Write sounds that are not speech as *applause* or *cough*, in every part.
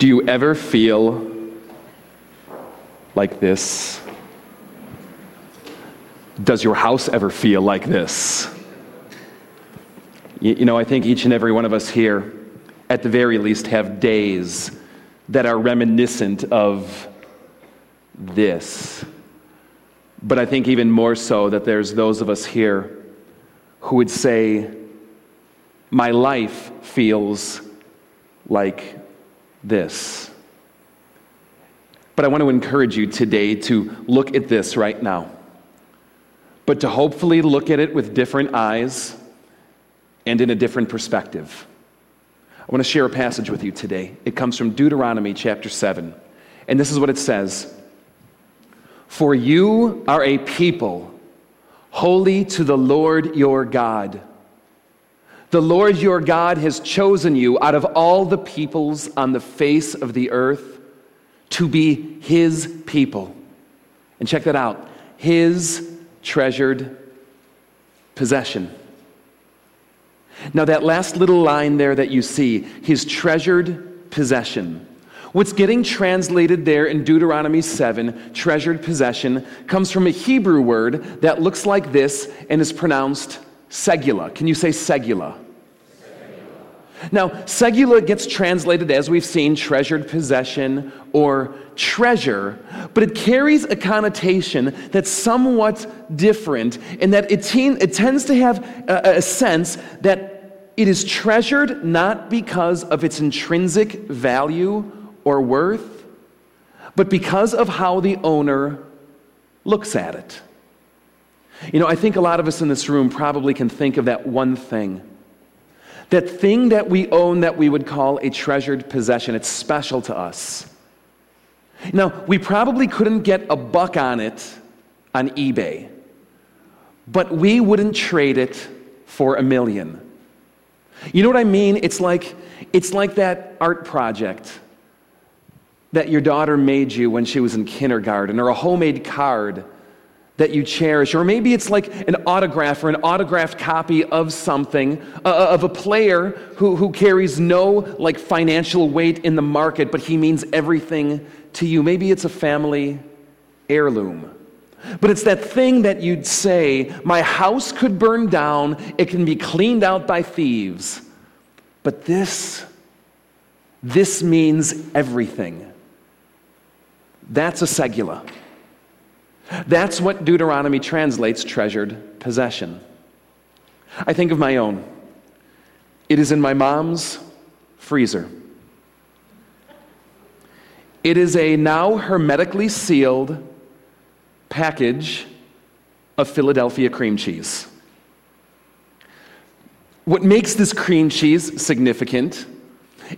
Do you ever feel like this? Does your house ever feel like this? You, you, know, I think each and every one of us here, at the very least, have days that are reminiscent of this. But I think even more so that there's those of us here who would say, My life feels like this. But I want to encourage you today to look at this right now, but to hopefully look at it with different eyes and in a different perspective. I want to share a passage with you today. It comes from Deuteronomy chapter 7. And this is what it says For you are a people holy to the Lord your God. The Lord your God has chosen you out of all the peoples on the face of the earth to be his people. And check that out his treasured possession. Now, that last little line there that you see, his treasured possession. What's getting translated there in Deuteronomy 7, treasured possession, comes from a Hebrew word that looks like this and is pronounced segula. Can you say segula? Now, segula gets translated, as we've seen, treasured possession or treasure, but it carries a connotation that's somewhat different in that it, it tends to have a, a sense that it is treasured not because of its intrinsic value or worth, but because of how the owner looks at it. You know, I think a lot of us in this room probably can think of that one thing that thing that we own that we would call a treasured possession, it's special to us. Now, we probably couldn't get a buck on it on eBay, but we wouldn't trade it for a million. You know what I mean? It's like, it's like that art project that your daughter made you when she was in kindergarten, or a homemade card that you cherish. Or maybe it's like an autograph or an autographed copy of something, uh, uh, of a player who, who carries no like financial weight in the market, but he means everything to you. Maybe it's a family heirloom. But it's that thing that you'd say, my house could burn down, it can be cleaned out by thieves. But this, this means everything. That's a segula. That's what Deuteronomy translates treasured possession. I think of my own. It is in my mom's freezer. It is a now hermetically sealed package of Philadelphia cream cheese. What makes this cream cheese significant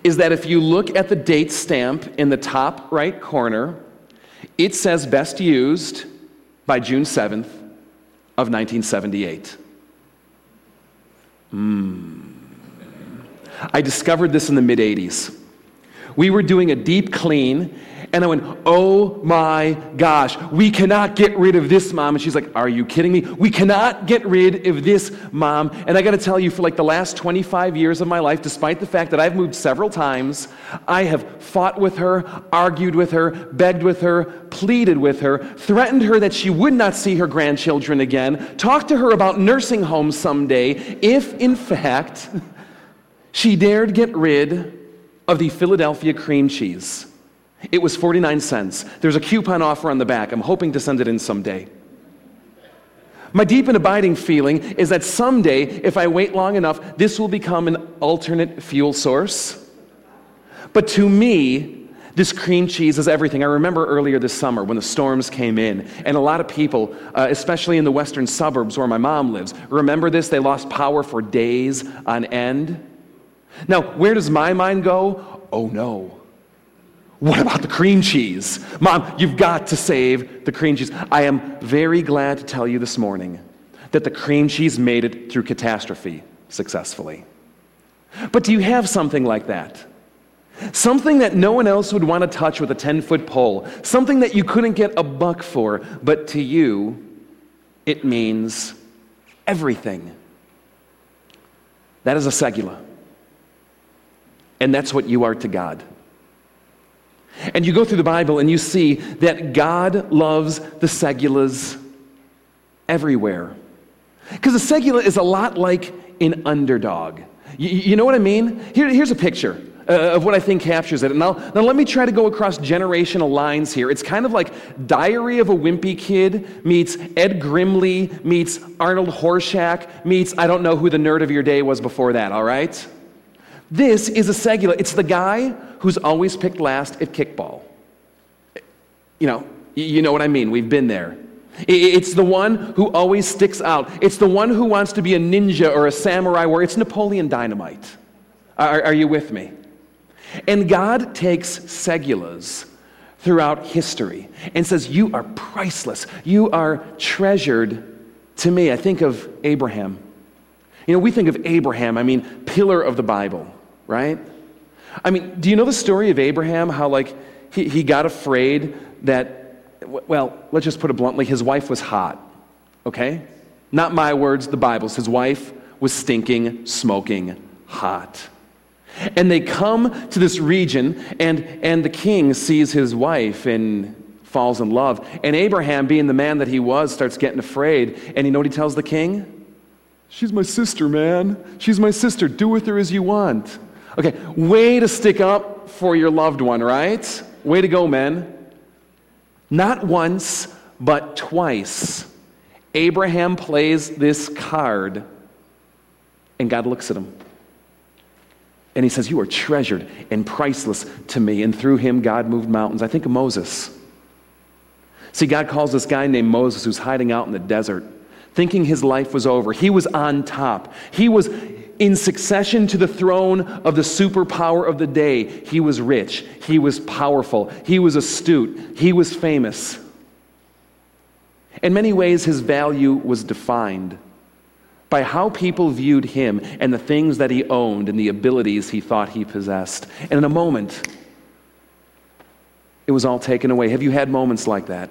is that if you look at the date stamp in the top right corner, it says best used by June 7th of 1978. Mm. I discovered this in the mid 80s. We were doing a deep clean and I went, Oh my gosh, we cannot get rid of this mom. And she's like, Are you kidding me? We cannot get rid of this mom. And I got to tell you, for like the last 25 years of my life, despite the fact that I've moved several times, I have fought with her, argued with her, begged with her, pleaded with her, threatened her that she would not see her grandchildren again, talked to her about nursing homes someday, if in fact *laughs* she dared get rid of the Philadelphia cream cheese. It was 49 cents. There's a coupon offer on the back. I'm hoping to send it in someday. My deep and abiding feeling is that someday, if I wait long enough, this will become an alternate fuel source. But to me, this cream cheese is everything. I remember earlier this summer when the storms came in, and a lot of people, uh, especially in the western suburbs where my mom lives, remember this? They lost power for days on end. Now, where does my mind go? Oh no. What about the cream cheese? Mom, you've got to save the cream cheese. I am very glad to tell you this morning that the cream cheese made it through catastrophe successfully. But do you have something like that? Something that no one else would want to touch with a 10 foot pole. Something that you couldn't get a buck for, but to you, it means everything. That is a segula. And that's what you are to God. And you go through the Bible and you see that God loves the segulas everywhere. Because the segula is a lot like an underdog. You, you know what I mean? Here, here's a picture. Uh, of what I think captures it. And now, now let me try to go across generational lines here. It's kind of like Diary of a Wimpy Kid meets Ed Grimley meets Arnold Horshack meets I don't know who the nerd of your day was before that, all right? This is a segula. It's the guy who's always picked last at kickball. You know, you know what I mean. We've been there. It's the one who always sticks out. It's the one who wants to be a ninja or a samurai, where it's Napoleon Dynamite. Are, are you with me? And God takes segulas throughout history and says, You are priceless. You are treasured to me. I think of Abraham. You know, we think of Abraham, I mean, pillar of the Bible, right? I mean, do you know the story of Abraham? How, like, he, he got afraid that, well, let's just put it bluntly, his wife was hot, okay? Not my words, the Bible's. His wife was stinking, smoking hot. And they come to this region, and, and the king sees his wife and falls in love. And Abraham, being the man that he was, starts getting afraid. And you know what he tells the king? She's my sister, man. She's my sister. Do with her as you want. Okay, way to stick up for your loved one, right? Way to go, men. Not once, but twice. Abraham plays this card, and God looks at him. And he says, You are treasured and priceless to me. And through him, God moved mountains. I think of Moses. See, God calls this guy named Moses who's hiding out in the desert, thinking his life was over. He was on top. He was in succession to the throne of the superpower of the day. He was rich. He was powerful. He was astute. He was famous. In many ways, his value was defined by how people viewed him and the things that he owned and the abilities he thought he possessed. And in a moment, it was all taken away. Have you had moments like that?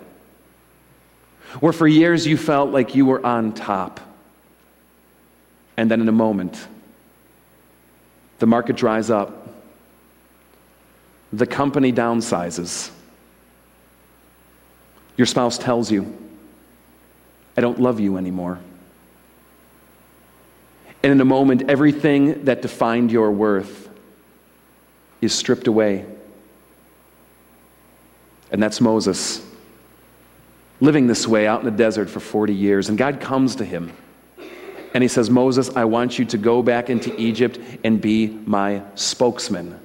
Where for years you felt like you were on top. And then in a moment, the market dries up, the company downsizes. Your spouse tells you, I don't love you anymore. And in a moment, everything that defined your worth is stripped away. And that's Moses, living this way out in the desert for 40 years. And God comes to him and he says, Moses, I want you to go back into Egypt and be my spokesman.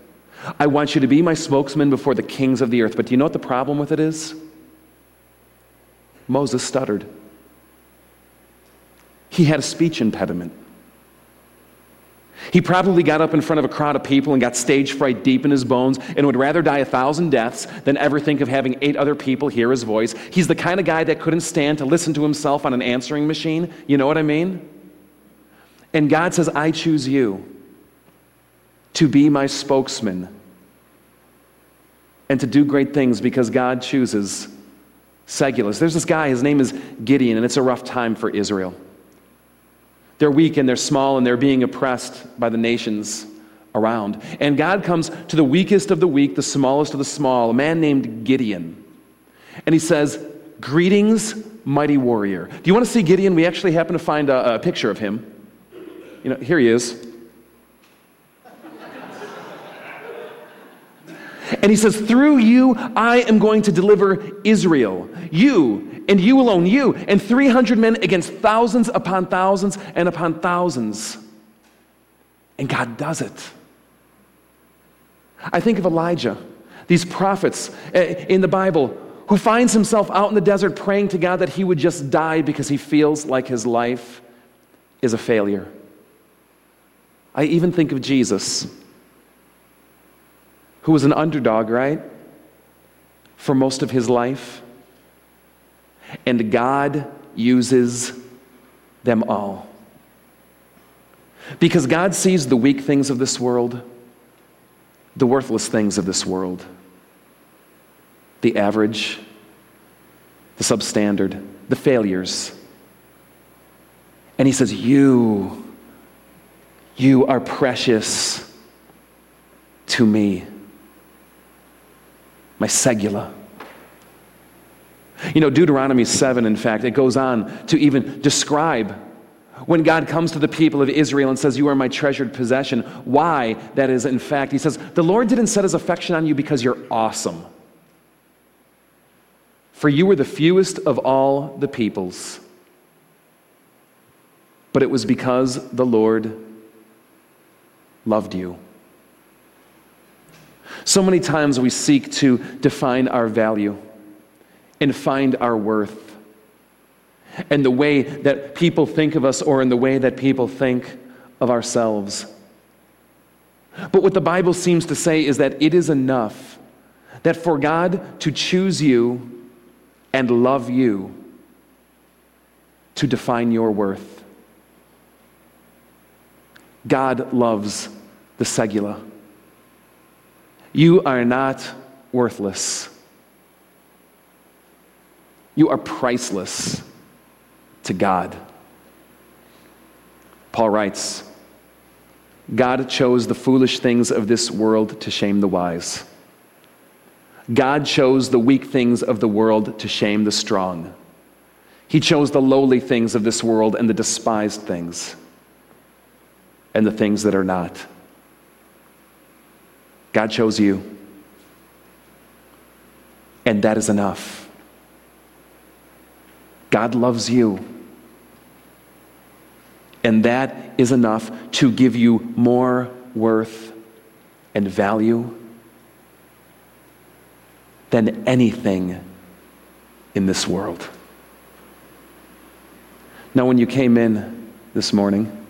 I want you to be my spokesman before the kings of the earth. But do you know what the problem with it is? Moses stuttered. He had a speech impediment. He probably got up in front of a crowd of people and got stage fright deep in his bones and would rather die a thousand deaths than ever think of having eight other people hear his voice. He's the kind of guy that couldn't stand to listen to himself on an answering machine. You know what I mean? And God says, I choose you to be my spokesman and to do great things because God chooses Segulas. There's this guy, his name is Gideon, and it's a rough time for Israel. They're weak and they're small and they're being oppressed by the nations around. And God comes to the weakest of the weak, the smallest of the small, a man named Gideon. And he says, Greetings, mighty warrior. Do you want to see Gideon? We actually happen to find a, a picture of him. You know, here he is. And he says, Through you, I am going to deliver Israel. You, and you alone, you, and 300 men against thousands upon thousands and upon thousands. And God does it. I think of Elijah, these prophets eh, in the Bible, who finds himself out in the desert praying to God that he would just die because he feels like his life is a failure. I even think of Jesus who was an underdog, right? For most of his life. And God uses them all. Because God sees the weak things of this world, the worthless things of this world, the average, the substandard, the failures. And He says, You, you are precious to me. my segula. You know, Deuteronomy 7, in fact, it goes on to even describe when God comes to the people of Israel and says, You are my treasured possession, why that is, in fact, he says, The Lord didn't set his affection on you because you're awesome. For you were the fewest of all the peoples. But it was because the Lord loved you. So many times we seek to define our value and find our worth and the way that people think of us or in the way that people think of ourselves. But what the Bible seems to say is that it is enough that for God to choose you and love you to define your worth. God loves the segula. You are not worthless. You are priceless to God. Paul writes God chose the foolish things of this world to shame the wise. God chose the weak things of the world to shame the strong. He chose the lowly things of this world and the despised things and the things that are not. God chose you. And that is enough. God loves you. And that is enough to give you more worth and value than anything in this world. Now, when you came in this morning,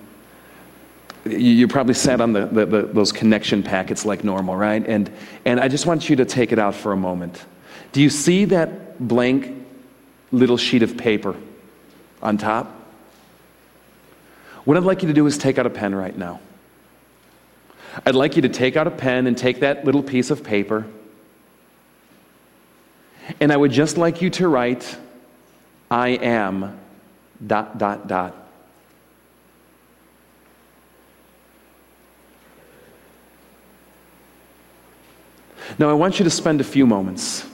you probably sat on the, the, the, those connection packets like normal, right? And, and I just want you to take it out for a moment. Do you see that blank little sheet of paper on top? What I'd like you to do is take out a pen right now. I'd like you to take out a pen and take that little piece of paper. And I would just like you to write, I am dot, dot, dot. Now, I want you to spend a few moments.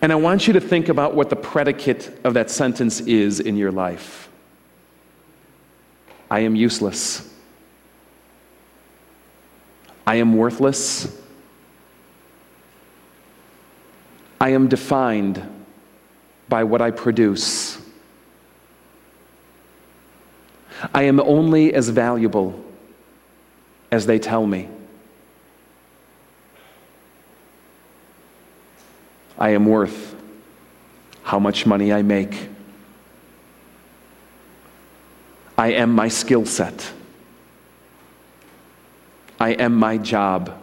And I want you to think about what the predicate of that sentence is in your life. I am useless. I am worthless. I am defined by what I produce. I am only as valuable as they tell me. I am worth how much money I make. I am my skill set. I am my job.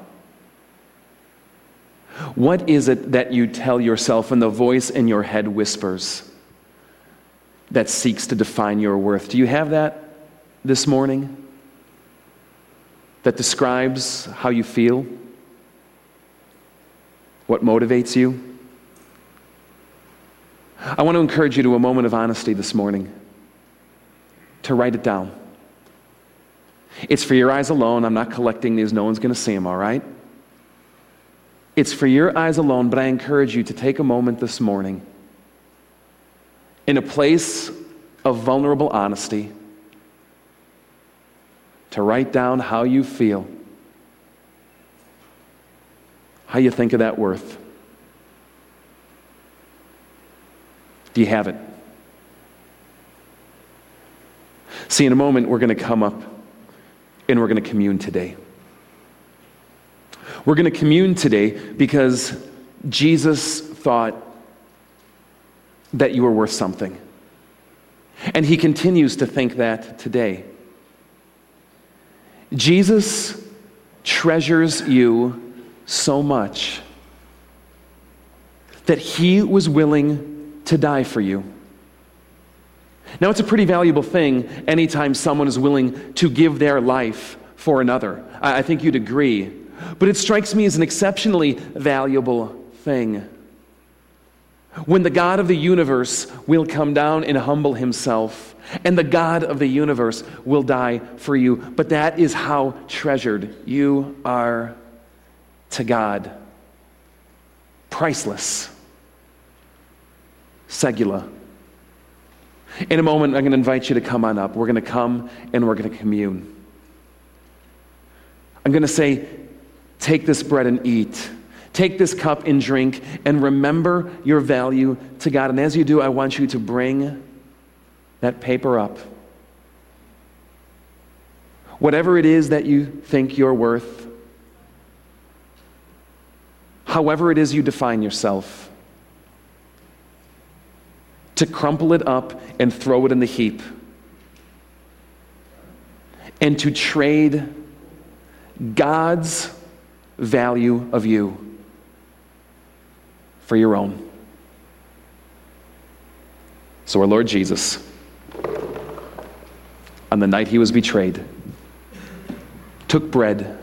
What is it that you tell yourself and the voice in your head whispers that seeks to define your worth? Do you have that this morning? That describes how you feel? What motivates you? I want to encourage you to a moment of honesty this morning to write it down. It's for your eyes alone. I'm not collecting these, no one's going to see them, all right? It's for your eyes alone, but I encourage you to take a moment this morning in a place of vulnerable honesty to write down how you feel, how you think of that worth. Do you have it? See, in a moment, we're going to come up and we're going to commune today. We're going to commune today because Jesus thought that you were worth something. And he continues to think that today. Jesus treasures you so much that he was willing to die for you. Now, it's a pretty valuable thing anytime someone is willing to give their life for another. I think you'd agree. But it strikes me as an exceptionally valuable thing. When the God of the universe will come down and humble himself, and the God of the universe will die for you. But that is how treasured you are to God. priceless. Segula. In a moment, I'm going to invite you to come on up. We're going to come and we're going to commune. I'm going to say, take this bread and eat. Take this cup and drink and remember your value to God. And as you do, I want you to bring that paper up. Whatever it is that you think you're worth, however it is you define yourself, to crumple it up and throw it in the heap, and to trade God's value of you for your own. So, our Lord Jesus, on the night he was betrayed, took bread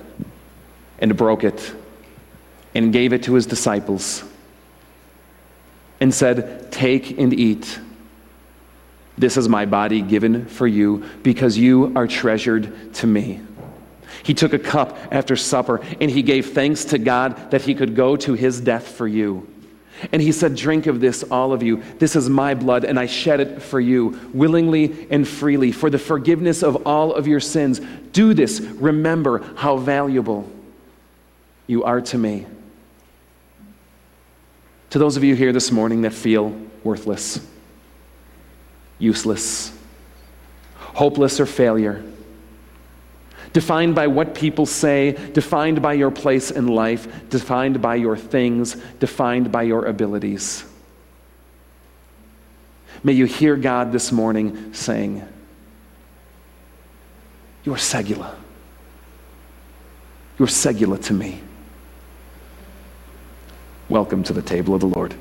and broke it and gave it to his disciples and said, Take and eat. This is my body given for you because you are treasured to me. He took a cup after supper and he gave thanks to God that he could go to his death for you. And he said, Drink of this, all of you. This is my blood, and I shed it for you, willingly and freely, for the forgiveness of all of your sins. Do this. Remember how valuable you are to me. To those of you here this morning that feel worthless, useless, hopeless, or failure, defined by what people say, defined by your place in life, defined by your things, defined by your abilities. May you hear God this morning saying, You are Segula. You are Segula to me. Welcome to the table of the Lord.